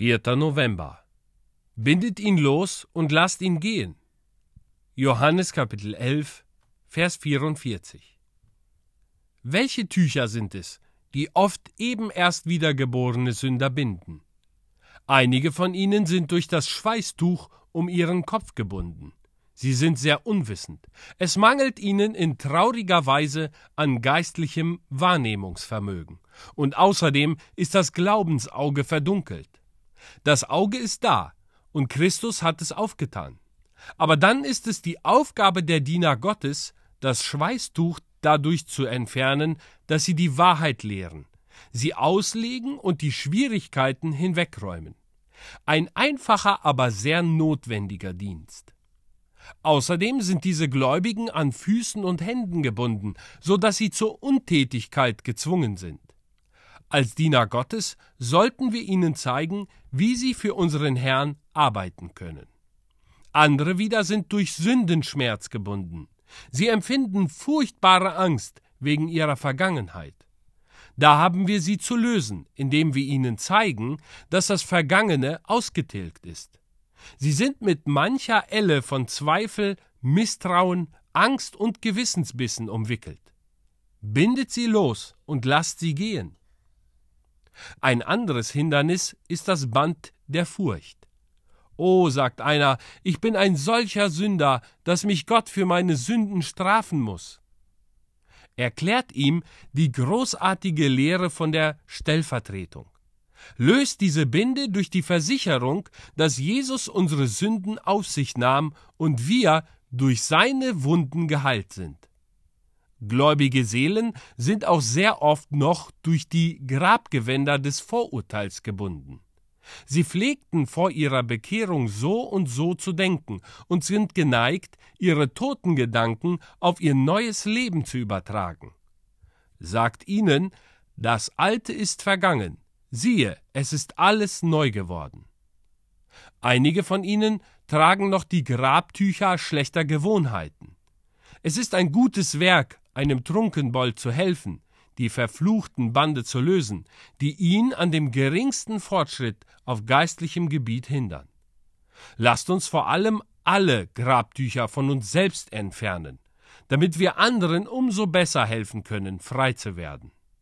4. November. Bindet ihn los und lasst ihn gehen. Johannes Kapitel 11, Vers 44. Welche Tücher sind es, die oft eben erst wiedergeborene Sünder binden? Einige von ihnen sind durch das Schweißtuch um ihren Kopf gebunden. Sie sind sehr unwissend. Es mangelt ihnen in trauriger Weise an geistlichem Wahrnehmungsvermögen. Und außerdem ist das Glaubensauge verdunkelt. Das Auge ist da, und Christus hat es aufgetan. Aber dann ist es die Aufgabe der Diener Gottes, das Schweißtuch dadurch zu entfernen, dass sie die Wahrheit lehren, sie auslegen und die Schwierigkeiten hinwegräumen. Ein einfacher, aber sehr notwendiger Dienst. Außerdem sind diese Gläubigen an Füßen und Händen gebunden, so dass sie zur Untätigkeit gezwungen sind. Als Diener Gottes sollten wir ihnen zeigen, wie sie für unseren Herrn arbeiten können. Andere wieder sind durch Sündenschmerz gebunden. Sie empfinden furchtbare Angst wegen ihrer Vergangenheit. Da haben wir sie zu lösen, indem wir ihnen zeigen, dass das Vergangene ausgetilgt ist. Sie sind mit mancher Elle von Zweifel, Misstrauen, Angst und Gewissensbissen umwickelt. Bindet sie los und lasst sie gehen. Ein anderes Hindernis ist das Band der Furcht. Oh, sagt einer, ich bin ein solcher Sünder, dass mich Gott für meine Sünden strafen muss. Erklärt ihm die großartige Lehre von der Stellvertretung. Löst diese Binde durch die Versicherung, dass Jesus unsere Sünden auf sich nahm und wir durch seine Wunden geheilt sind. Gläubige Seelen sind auch sehr oft noch durch die Grabgewänder des Vorurteils gebunden. Sie pflegten vor ihrer Bekehrung so und so zu denken und sind geneigt, ihre toten Gedanken auf ihr neues Leben zu übertragen. Sagt ihnen, das Alte ist vergangen, siehe, es ist alles neu geworden. Einige von ihnen tragen noch die Grabtücher schlechter Gewohnheiten. Es ist ein gutes Werk, einem Trunkenbold zu helfen, die verfluchten Bande zu lösen, die ihn an dem geringsten Fortschritt auf geistlichem Gebiet hindern. Lasst uns vor allem alle Grabtücher von uns selbst entfernen, damit wir anderen umso besser helfen können, frei zu werden.